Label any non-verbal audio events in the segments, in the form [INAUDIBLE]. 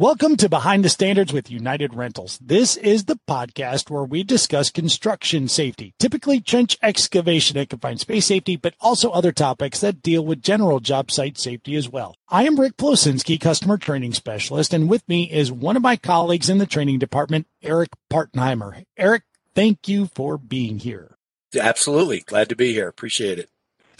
Welcome to Behind the Standards with United Rentals. This is the podcast where we discuss construction safety, typically trench excavation and confined space safety, but also other topics that deal with general job site safety as well. I am Rick Plosinski, customer training specialist, and with me is one of my colleagues in the training department, Eric Partenheimer. Eric, thank you for being here. Absolutely. Glad to be here. Appreciate it.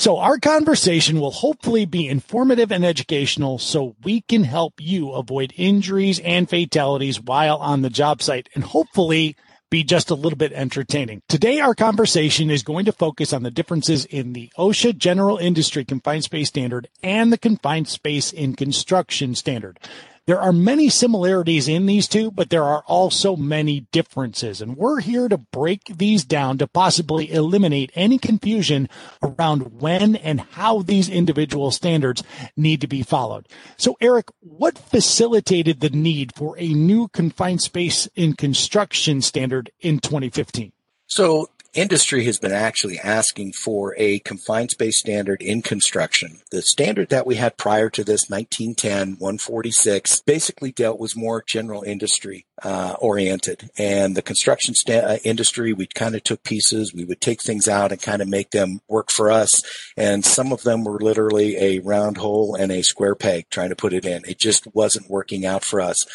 So our conversation will hopefully be informative and educational so we can help you avoid injuries and fatalities while on the job site and hopefully be just a little bit entertaining. Today, our conversation is going to focus on the differences in the OSHA General Industry Confined Space Standard and the Confined Space in Construction Standard. There are many similarities in these two, but there are also many differences. And we're here to break these down to possibly eliminate any confusion around when and how these individual standards need to be followed. So, Eric, what facilitated the need for a new confined space in construction standard in 2015? So industry has been actually asking for a confined space standard in construction. The standard that we had prior to this, 1910 146, basically dealt with more general industry uh, oriented. And the construction sta- uh, industry, we kind of took pieces, we would take things out and kind of make them work for us. And some of them were literally a round hole and a square peg trying to put it in. It just wasn't working out for us.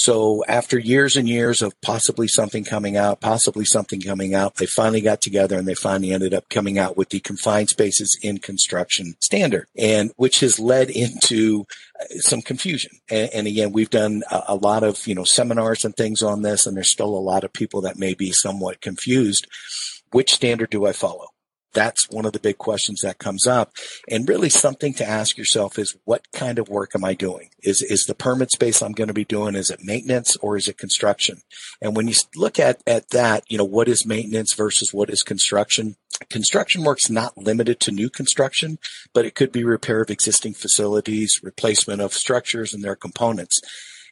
So after years and years of possibly something coming out, possibly something coming out, they finally got together and they finally ended up coming out with the confined spaces in construction standard and which has led into uh, some confusion. And, and again, we've done a, a lot of, you know, seminars and things on this and there's still a lot of people that may be somewhat confused. Which standard do I follow? That's one of the big questions that comes up. And really something to ask yourself is what kind of work am I doing? Is, is the permit space I'm going to be doing, is it maintenance or is it construction? And when you look at, at that, you know, what is maintenance versus what is construction? Construction work's not limited to new construction, but it could be repair of existing facilities, replacement of structures and their components.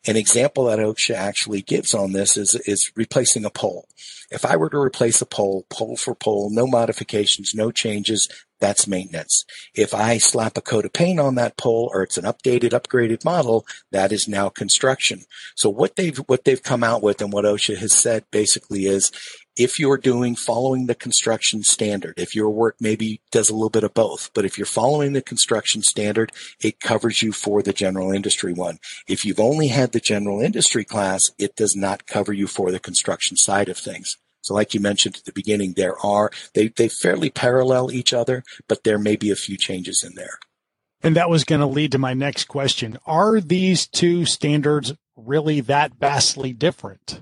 An example that OSHA actually gives on this is, is replacing a pole. If I were to replace a pole, pole for pole, no modifications, no changes, that's maintenance. If I slap a coat of paint on that pole or it's an updated, upgraded model, that is now construction. So what they've, what they've come out with and what OSHA has said basically is if you're doing following the construction standard, if your work maybe does a little bit of both, but if you're following the construction standard, it covers you for the general industry one. If you've only had the general industry class, it does not cover you for the construction side of things. So like you mentioned at the beginning, there are, they, they fairly parallel each other, but there may be a few changes in there. And that was going to lead to my next question. Are these two standards really that vastly different?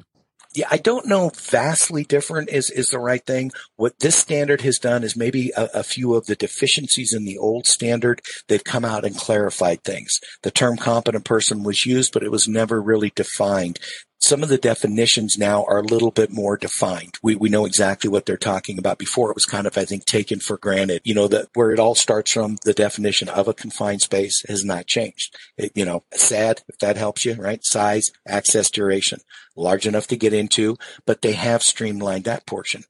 Yeah, I don't know vastly different is, is the right thing. What this standard has done is maybe a, a, few of the deficiencies in the old standard. They've come out and clarified things. The term competent person was used, but it was never really defined some of the definitions now are a little bit more defined. We, we know exactly what they're talking about. Before it was kind of, I think, taken for granted. You know, that where it all starts from, the definition of a confined space has not changed. It, you know, SAD, if that helps you, right? Size, access, duration. Large enough to get into, but they have streamlined that portion.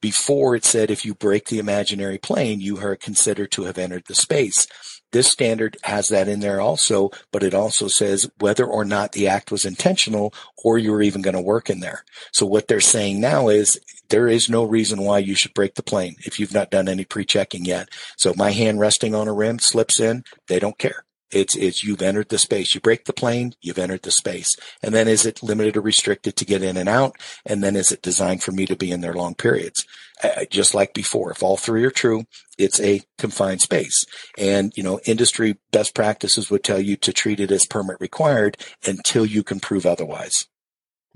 Before it said if you break the imaginary plane, you are considered to have entered the space. This standard has that in there also, but it also says whether or not the act was intentional or you're even going to work in there. So what they're saying now is there is no reason why you should break the plane if you've not done any pre-checking yet. So my hand resting on a rim slips in, they don't care. It's, it's you've entered the space. You break the plane, you've entered the space. And then is it limited or restricted to get in and out? And then is it designed for me to be in there long periods? Uh, just like before, if all three are true, it's a confined space. And, you know, industry best practices would tell you to treat it as permit required until you can prove otherwise.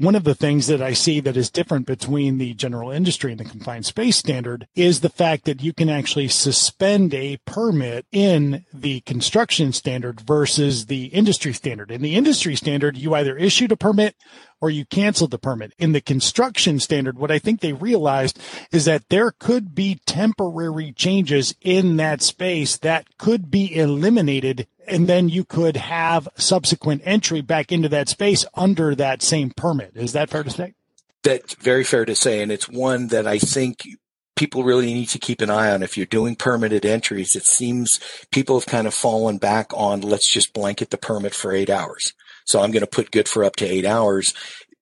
One of the things that I see that is different between the general industry and the confined space standard is the fact that you can actually suspend a permit in the construction standard versus the industry standard. In the industry standard, you either issued a permit or you canceled the permit. In the construction standard, what I think they realized is that there could be temporary changes in that space that could be eliminated and then you could have subsequent entry back into that space under that same permit. Is that fair to say? That's very fair to say. And it's one that I think people really need to keep an eye on. If you're doing permitted entries, it seems people have kind of fallen back on let's just blanket the permit for eight hours. So I'm going to put good for up to eight hours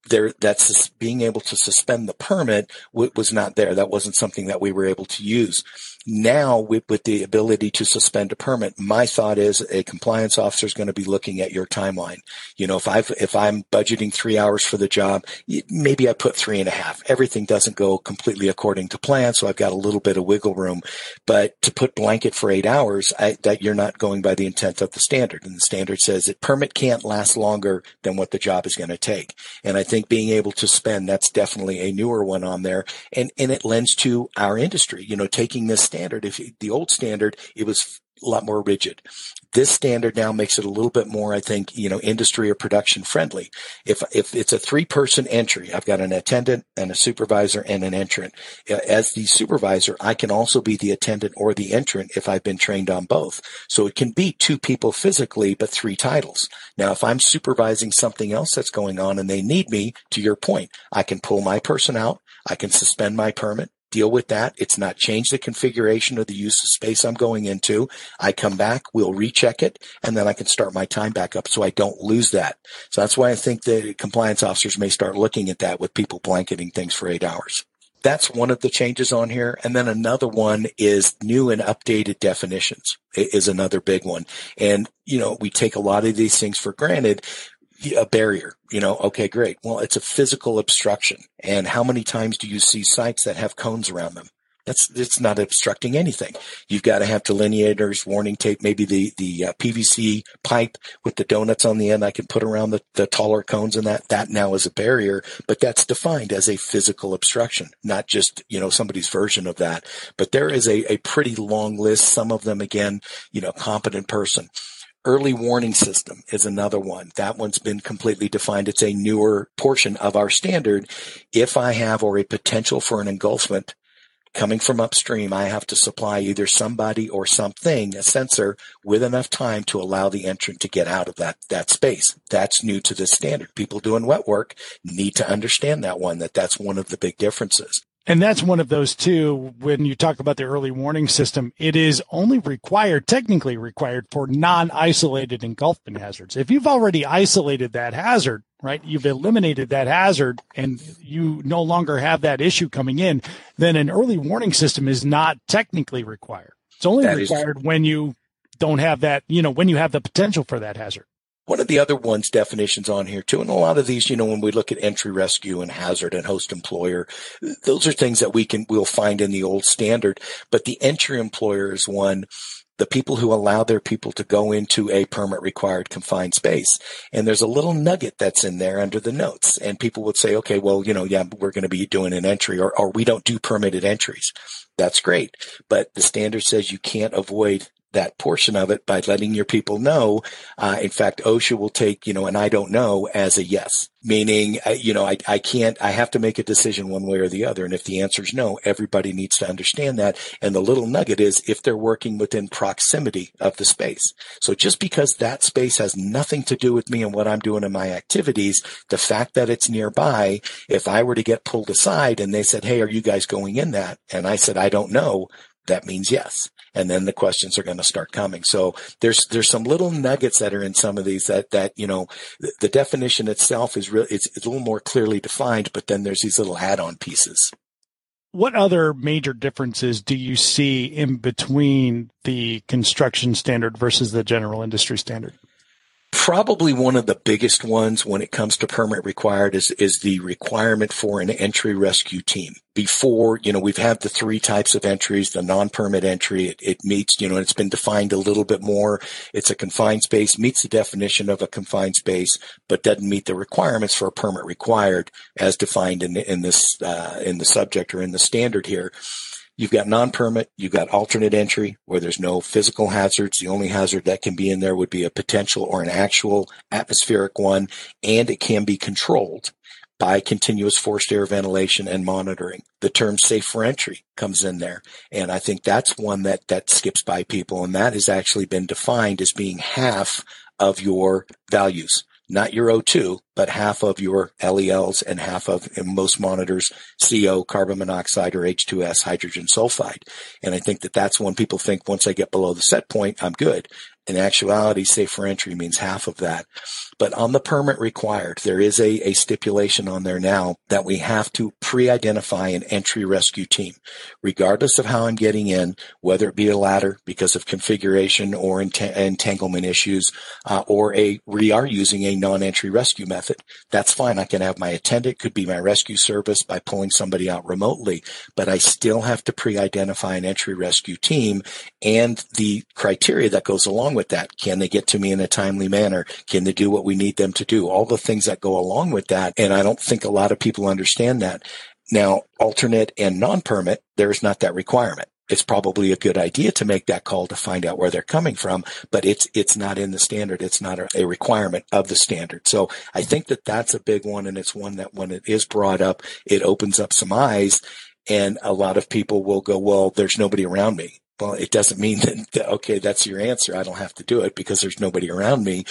there that's being able to suspend the permit was not there. That wasn't something that we were able to use. Now with, with the ability to suspend a permit, my thought is a compliance officer is going to be looking at your timeline. You know, if I've, if I'm budgeting three hours for the job, maybe I put three and a half. Everything doesn't go completely according to plan. So I've got a little bit of wiggle room, but to put blanket for eight hours, I, that you're not going by the intent of the standard. And the standard says that permit can't last longer than what the job is going to take. And I think being able to spend, that's definitely a newer one on there. And, and it lends to our industry, you know, taking this standard. If the old standard, it was a lot more rigid. This standard now makes it a little bit more, I think, you know, industry or production friendly. If, if it's a three person entry, I've got an attendant and a supervisor and an entrant. As the supervisor, I can also be the attendant or the entrant if I've been trained on both. So it can be two people physically, but three titles. Now, if I'm supervising something else that's going on and they need me, to your point, I can pull my person out. I can suspend my permit deal with that. It's not changed the configuration of the use of space I'm going into. I come back, we'll recheck it, and then I can start my time back up so I don't lose that. So that's why I think the compliance officers may start looking at that with people blanketing things for eight hours. That's one of the changes on here. And then another one is new and updated definitions is another big one. And, you know, we take a lot of these things for granted a barrier, you know, okay, great. Well, it's a physical obstruction. And how many times do you see sites that have cones around them? That's, it's not obstructing anything. You've got to have delineators, warning tape, maybe the, the uh, PVC pipe with the donuts on the end I can put around the, the taller cones and that, that now is a barrier, but that's defined as a physical obstruction, not just, you know, somebody's version of that. But there is a, a pretty long list. Some of them, again, you know, competent person Early warning system is another one. That one's been completely defined. It's a newer portion of our standard. If I have or a potential for an engulfment coming from upstream, I have to supply either somebody or something, a sensor, with enough time to allow the entrant to get out of that, that space. That's new to this standard. People doing wet work need to understand that one, that that's one of the big differences. And that's one of those too. When you talk about the early warning system, it is only required, technically required for non-isolated engulfment hazards. If you've already isolated that hazard, right, you've eliminated that hazard and you no longer have that issue coming in, then an early warning system is not technically required. It's only that required is- when you don't have that, you know, when you have the potential for that hazard. One of the other ones definitions on here too, and a lot of these, you know, when we look at entry rescue and hazard and host employer, those are things that we can, we'll find in the old standard. But the entry employer is one, the people who allow their people to go into a permit required confined space. And there's a little nugget that's in there under the notes. And people would say, okay, well, you know, yeah, we're going to be doing an entry or, or we don't do permitted entries. That's great. But the standard says you can't avoid that portion of it by letting your people know. Uh, in fact, OSHA will take, you know, and I don't know as a yes, meaning, uh, you know, I, I can't, I have to make a decision one way or the other. And if the answer is no, everybody needs to understand that. And the little nugget is if they're working within proximity of the space. So just because that space has nothing to do with me and what I'm doing in my activities, the fact that it's nearby, if I were to get pulled aside and they said, Hey, are you guys going in that? And I said, I don't know that means yes. And then the questions are going to start coming. So there's, there's some little nuggets that are in some of these that, that, you know, the, the definition itself is really, it's, it's a little more clearly defined, but then there's these little add-on pieces. What other major differences do you see in between the construction standard versus the general industry standard? Probably one of the biggest ones when it comes to permit required is, is the requirement for an entry rescue team. Before, you know, we've had the three types of entries, the non-permit entry, it, it meets, you know, it's been defined a little bit more. It's a confined space, meets the definition of a confined space, but doesn't meet the requirements for a permit required as defined in, in this, uh, in the subject or in the standard here. You've got non-permit, you've got alternate entry where there's no physical hazards. The only hazard that can be in there would be a potential or an actual atmospheric one, and it can be controlled by continuous forced air ventilation and monitoring. The term safe for entry comes in there. And I think that's one that, that skips by people. And that has actually been defined as being half of your values not your O2, but half of your LELs and half of most monitors CO, carbon monoxide, or H2S, hydrogen sulfide. And I think that that's when people think once I get below the set point, I'm good. In actuality, safe for entry means half of that. But on the permit required, there is a, a stipulation on there now that we have to pre-identify an entry rescue team, regardless of how I'm getting in, whether it be a ladder because of configuration or ent- entanglement issues, uh, or a we are using a non-entry rescue method. That's fine. I can have my attendant, could be my rescue service by pulling somebody out remotely, but I still have to pre-identify an entry rescue team and the criteria that goes along with that. Can they get to me in a timely manner? Can they do what we need them to do? All the things that go along with that. And I don't think a lot of people understand that. Now, alternate and non-permit, there's not that requirement. It's probably a good idea to make that call to find out where they're coming from, but it's, it's not in the standard. It's not a, a requirement of the standard. So I think that that's a big one. And it's one that when it is brought up, it opens up some eyes and a lot of people will go, well, there's nobody around me. Well, it doesn't mean [LAUGHS] that, okay, that's your answer. I don't have to do it because there's nobody around me.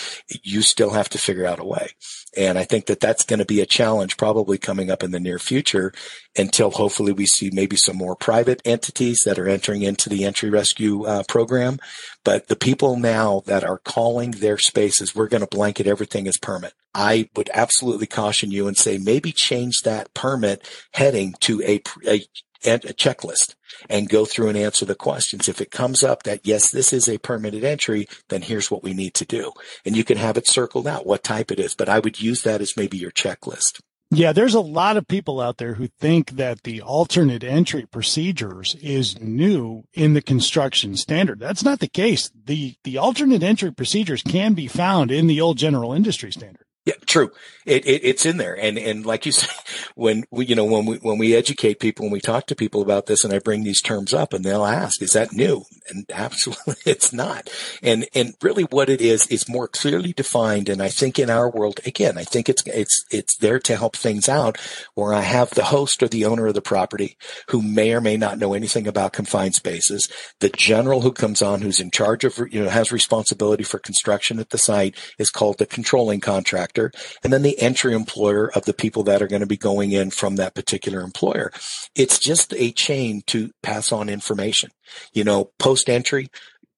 You still have to figure out a way. And I think that that's going to be a challenge probably coming up in the near future until hopefully we see maybe some more private entities that are entering into the entry rescue uh, program. But the people now that are calling their spaces, we're going to blanket everything as permit. I would absolutely caution you and say maybe change that permit heading to a, a, a checklist and go through and answer the questions. If it comes up that yes, this is a permitted entry, then here's what we need to do. And you can have it circled out what type it is, but I would use that as maybe your checklist. Yeah, there's a lot of people out there who think that the alternate entry procedures is new in the construction standard. That's not the case. The the alternate entry procedures can be found in the old general industry standard. Yeah, true. It, it, it's in there, and and like you [LAUGHS] say, when we you know when we when we educate people, when we talk to people about this, and I bring these terms up, and they'll ask, "Is that new?" And [LAUGHS] absolutely, it's not. And and really, what it is is more clearly defined. And I think in our world, again, I think it's it's it's there to help things out. Where I have the host or the owner of the property who may or may not know anything about confined spaces, the general who comes on, who's in charge of you know has responsibility for construction at the site, is called the controlling contractor and then the entry employer of the people that are going to be going in from that particular employer. It's just a chain to pass on information. You know, post entry,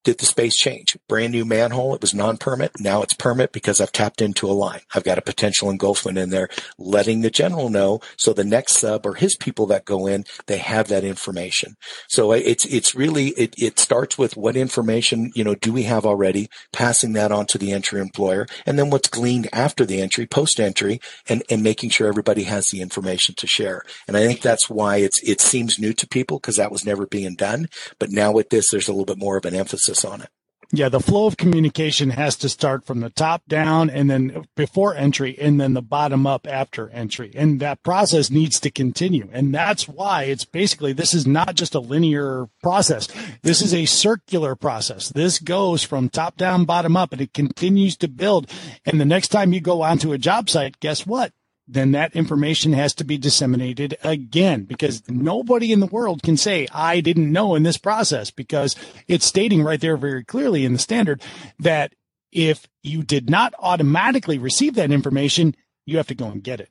did the space change? Brand new manhole. It was non-permit. Now it's permit because I've tapped into a line. I've got a potential engulfment in there, letting the general know. So the next sub or his people that go in, they have that information. So it's, it's really, it, it starts with what information, you know, do we have already passing that on to the entry employer and then what's gleaned after the entry, post entry and, and making sure everybody has the information to share. And I think that's why it's, it seems new to people because that was never being done. But now with this, there's a little bit more of an emphasis emphasis on it. Yeah, the flow of communication has to start from the top down and then before entry and then the bottom up after entry. And that process needs to continue. And that's why it's basically, this is not just a linear process. This is a circular process. This goes from top down, bottom up and it continues to build. And the next time you go onto a job site, guess what? Then that information has to be disseminated again because nobody in the world can say, I didn't know in this process because it's stating right there very clearly in the standard that if you did not automatically receive that information, you have to go and get it.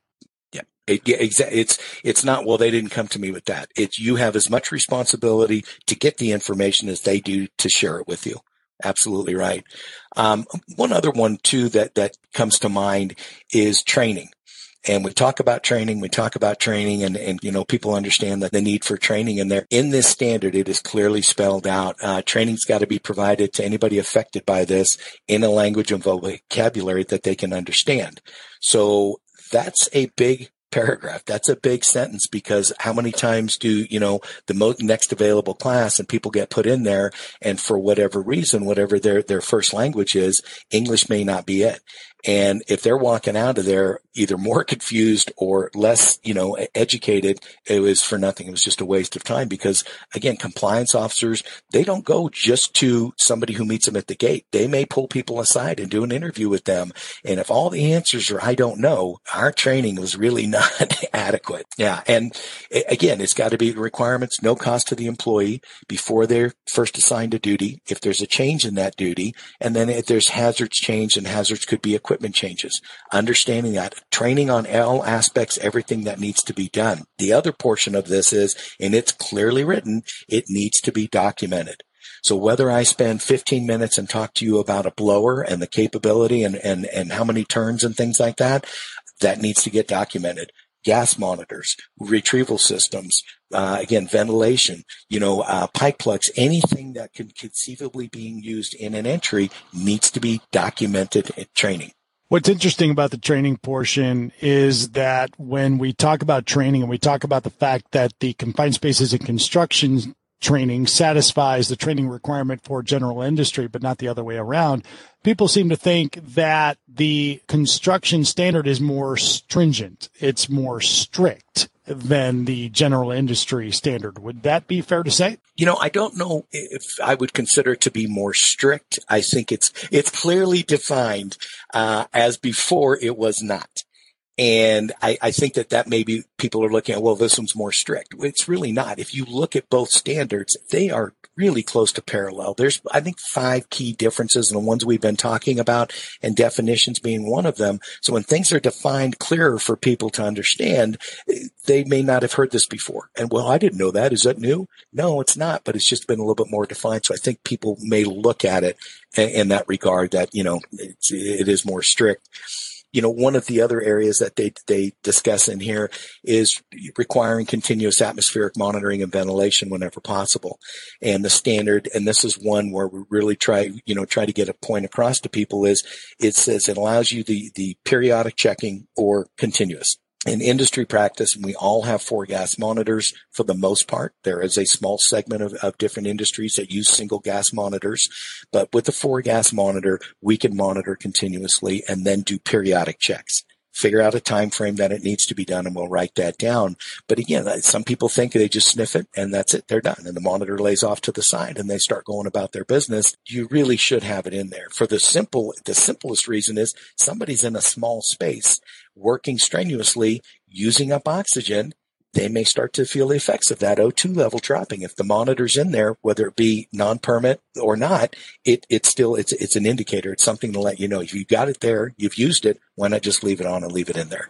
Yeah, it, yeah, exactly. It's it's not well. They didn't come to me with that. It's you have as much responsibility to get the information as they do to share it with you. Absolutely right. Um, one other one too that that comes to mind is training and we talk about training, we talk about training and, and, you know, people understand that the need for training and there in this standard, it is clearly spelled out. Uh, training's got to be provided to anybody affected by this in a language and vocabulary that they can understand. So that's a big paragraph. That's a big sentence because how many times do, you know, the next available class and people get put in there and for whatever reason, whatever their, their first language is, English may not be it. And if they're walking out of there either more [LAUGHS] confused or less, you know, educated, it was for nothing. It was just a waste of time because again, compliance officers, they don't go just to somebody who meets them at the gate. They may pull people aside and do an interview with them. And if all the answers are, I don't know, our training was really [LAUGHS] not adequate. Yeah. And again, it's got to be requirements, no cost to the employee before they're first assigned to duty. If there's a change in that duty, and then if there's hazards change and hazards could be equipment changes, understanding that training on all aspects, everything that needs to be done. The other portion of this is, and it's clearly written, it needs to be documented. So whether I spend 15 minutes and talk to you about a blower and the capability and, and, and how many turns and things like that, that needs to get documented. Gas monitors, retrieval systems, uh, again, ventilation, you know, uh, pipe plugs, anything that can conceivably being used in an entry needs to be documented in training. What's interesting about the training portion is that when we talk about training and we talk about the fact that the confined spaces and construction training satisfies the training requirement for general industry, but not the other way around, people seem to think that the construction standard is more stringent. It's more strict than the general industry standard. Would that be fair to say? You know, I don't know if I would consider it to be more strict. I think it's it's clearly defined uh, as before it was not. And I, I, think that that maybe people are looking at, well, this one's more strict. It's really not. If you look at both standards, they are really close to parallel. There's, I think, five key differences and the ones we've been talking about and definitions being one of them. So when things are defined clearer for people to understand, they may not have heard this before. And well, I didn't know that. Is that new? No, it's not, but it's just been a little bit more defined. So I think people may look at it in, that regard that, you know, it is more strict you know, one of the other areas that they, they discuss in here is requiring continuous atmospheric monitoring and ventilation whenever possible. And the standard, and this is one where we really try, you know, try to get a point across to people is it says it allows you the, the periodic checking or continuous in industry practice, we all have four gas monitors for the most part. There is a small segment of, of different industries that use single gas monitors, but with the four gas monitor, we can monitor continuously and then do periodic checks figure out a time frame that it needs to be done and we'll write that down. But again, uh, some people think they just sniff it and that's it. They're done. And the monitor lays off to the side and they start going about their business. You really should have it in there for the simple, the simplest reason is somebody's in a small space working strenuously, using up oxygen they may start to feel the effects of that O2 level dropping. If the monitor's in there, whether it be non-permit or not, it, it's still, it's, it's an indicator. It's something to let you know if you've got it there, you've used it, why not just leave it on and leave it in there?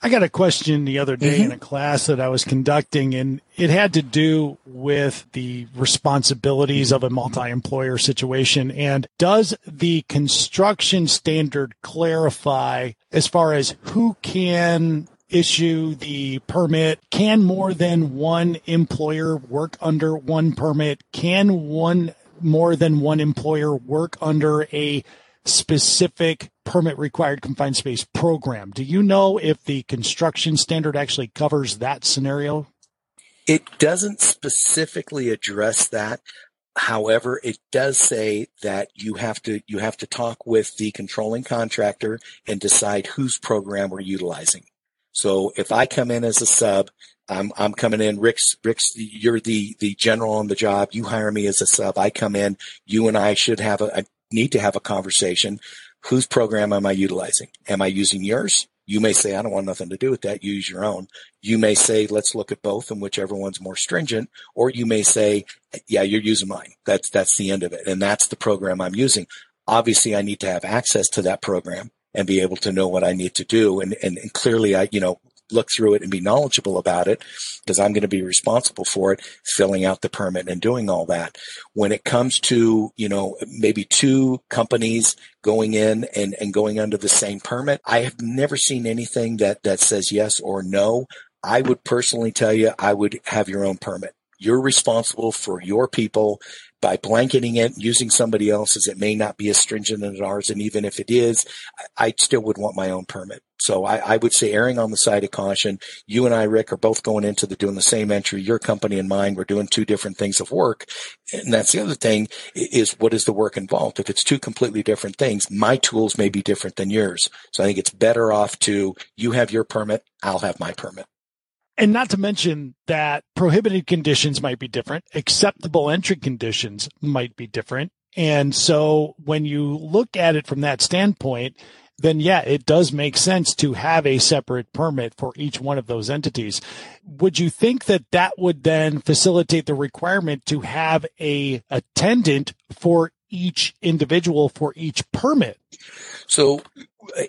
I got a question the other day mm-hmm. in a class that I was conducting, and it had to do with the responsibilities of a multi employer situation. And does the construction standard clarify as far as who can issue the permit? Can more than one employer work under one permit? Can one more than one employer work under a specific permit required confined space program? Do you know if the construction standard actually covers that scenario? It doesn't specifically address that. However, it does say that you have to you have to talk with the controlling contractor and decide whose program we're utilizing. So if I come in as a sub, I'm, I'm coming in, Rick's, Rick's, you're the, the general on the job. You hire me as a sub. I come in, you and I should have a need to have a conversation. Whose program am I utilizing? Am I using yours? You may say, I don't want nothing to do with that. Use your own. You may say, let's look at both and whichever one's more stringent. Or you may say, yeah, you're using mine. That's, that's the end of it. And that's the program I'm using. Obviously, I need to have access to that program and be able to know what I need to do. And, and, and clearly I, you know, look through it and be knowledgeable about it because I'm going to be responsible for it, filling out the permit and doing all that. When it comes to, you know, maybe two companies going in and, and going under the same permit, I have never seen anything that, that says yes or no. I would personally tell you, I would have your own permit. You're responsible for your people by blanketing it, using somebody else's, it may not be as stringent as ours. And even if it is, I still would want my own permit. So I, I, would say erring on the side of caution. You and I, Rick, are both going into the doing the same entry. Your company and mine, we're doing two different things of work. And that's the other thing is what is the work involved? If it's two completely different things, my tools may be different than yours. So I think it's better off to you have your permit, I'll have my permit. And not to mention that prohibited conditions might be different, acceptable entry conditions might be different. And so when you look at it from that standpoint, then yeah, it does make sense to have a separate permit for each one of those entities. Would you think that that would then facilitate the requirement to have a attendant for each individual for each permit? So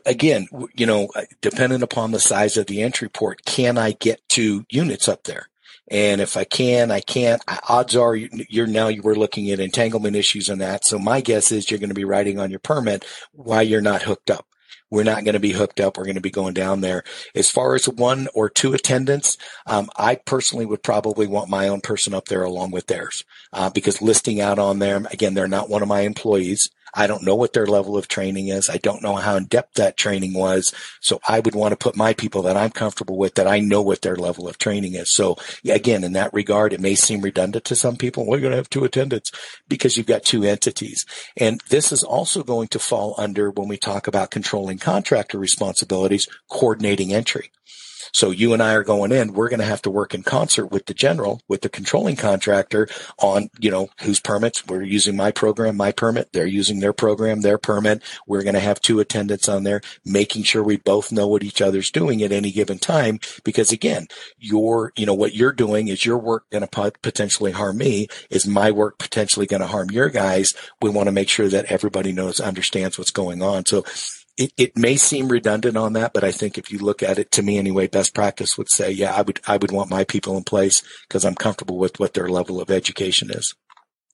again, you know, depending upon the size of the entry port, can I get two units up there? And if I can, I can't. Odds are you're now you were looking at entanglement issues on that. So my guess is you're going to be writing on your permit why you're not hooked up. We're not going to be hooked up. We're going to be going down there. As far as one or two attendants, um, I personally would probably want my own person up there along with theirs uh, because listing out on them again, they're not one of my employees. I don't know what their level of training is. I don't know how in depth that training was. So I would want to put my people that I'm comfortable with that I know what their level of training is. So again, in that regard, it may seem redundant to some people. We're going to have two attendants because you've got two entities. And this is also going to fall under when we talk about controlling contractor responsibilities, coordinating entry. So you and I are going in, we're going to have to work in concert with the general, with the controlling contractor on, you know, whose permits we're using my program, my permit. They're using their program, their permit. We're going to have two attendants on there, making sure we both know what each other's doing at any given time. Because again, your, you know, what you're doing is your work going to potentially harm me? Is my work potentially going to harm your guys? We want to make sure that everybody knows, understands what's going on. So it, it may seem redundant on that, but I think if you look at it to me anyway, best practice would say, yeah, I would, I would want my people in place because I'm comfortable with what their level of education is.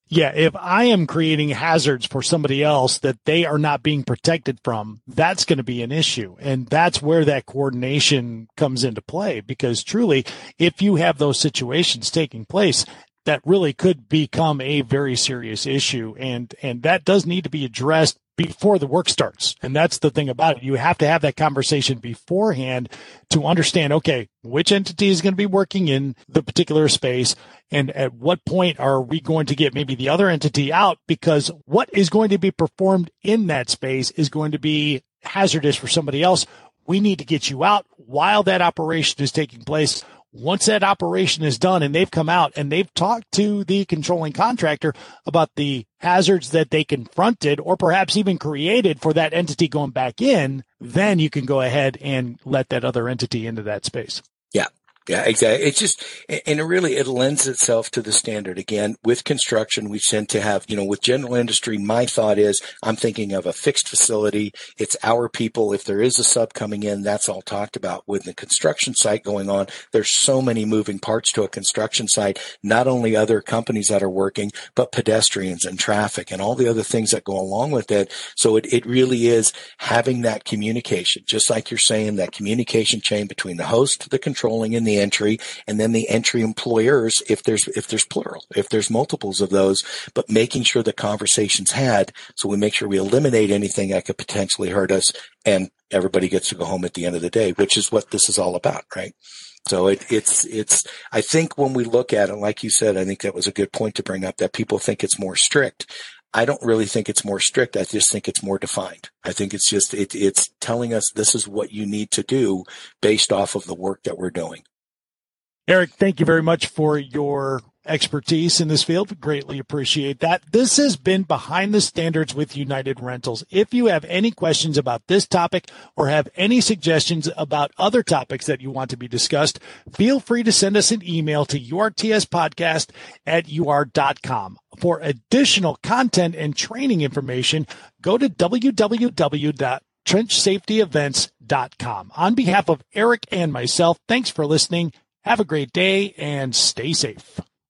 Yeah, if I am creating hazards for somebody else that they are not being protected from, that's going to be an issue. And that's where that coordination comes into play because truly, if you have those situations taking place, that really could become a very serious issue. And, and that does need to be addressed before the work starts. And that's the thing about it. You have to have that conversation beforehand to understand, okay, which entity is going to be working in the particular space and at what point are we going to get maybe the other entity out because what is going to be performed in that space is going to be hazardous for somebody else. We need to get you out while that operation is taking place once that operation is done and they've come out and they've talked to the controlling contractor about the hazards that they confronted or perhaps even created for that entity going back in, then you can go ahead and let that other entity into that space. Yeah. Exactly. It's just, and it really, it lends itself to the standard. Again, with construction, we tend to have, you know, with general industry, my thought is I'm thinking of a fixed facility. It's our people. If there is a sub coming in, that's all talked about. With the construction site going on, there's so many moving parts to a construction site, not only other companies that are working, but pedestrians and traffic and all the other things that go along with it. So it, it really is having that communication, just like you're saying, that communication chain between the host, the controlling and the entry and then the entry employers if there's if there's plural if there's multiples of those but making sure the conversations had so we make sure we eliminate anything that could potentially hurt us and everybody gets to go home at the end of the day which is what this is all about right so it, it's it's I think when we look at it, like you said, I think that was a good point to bring up that people think it's more strict. I don't really think it's more strict. I just think it's more defined. I think it's just, it, it's telling us this is what you need to do based off of the work that we're doing. Eric, thank you very much for your expertise in this field. Greatly appreciate that. This has been Behind the Standards with United Rentals. If you have any questions about this topic or have any suggestions about other topics that you want to be discussed, feel free to send us an email to urtspodcast at ur.com. For additional content and training information, go to www.trenchsafetyevents.com. On behalf of Eric and myself, thanks for listening have a great day and stay safe.